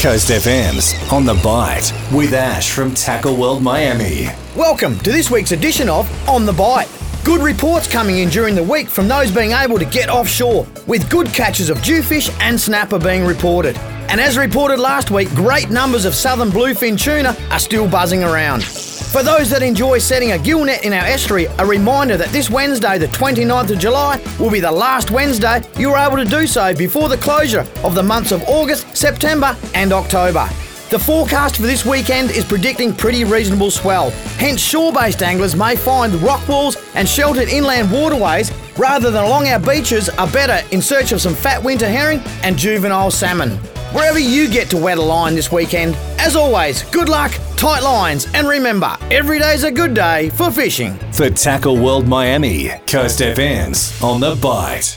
Coast FM's On the Bite with Ash from Tackle World Miami. Welcome to this week's edition of On the Bite. Good reports coming in during the week from those being able to get offshore, with good catches of jewfish and snapper being reported. And as reported last week, great numbers of southern bluefin tuna are still buzzing around. For those that enjoy setting a gill net in our estuary, a reminder that this Wednesday, the 29th of July, will be the last Wednesday you're able to do so before the closure of the months of August, September, and October. The forecast for this weekend is predicting pretty reasonable swell, hence shore based anglers may find rock walls and sheltered inland waterways rather than along our beaches are better in search of some fat winter herring and juvenile salmon. Wherever you get to wet a line this weekend, as always, good luck, tight lines, and remember, every day's a good day for fishing. For Tackle World Miami, Coast FM's On the Bite.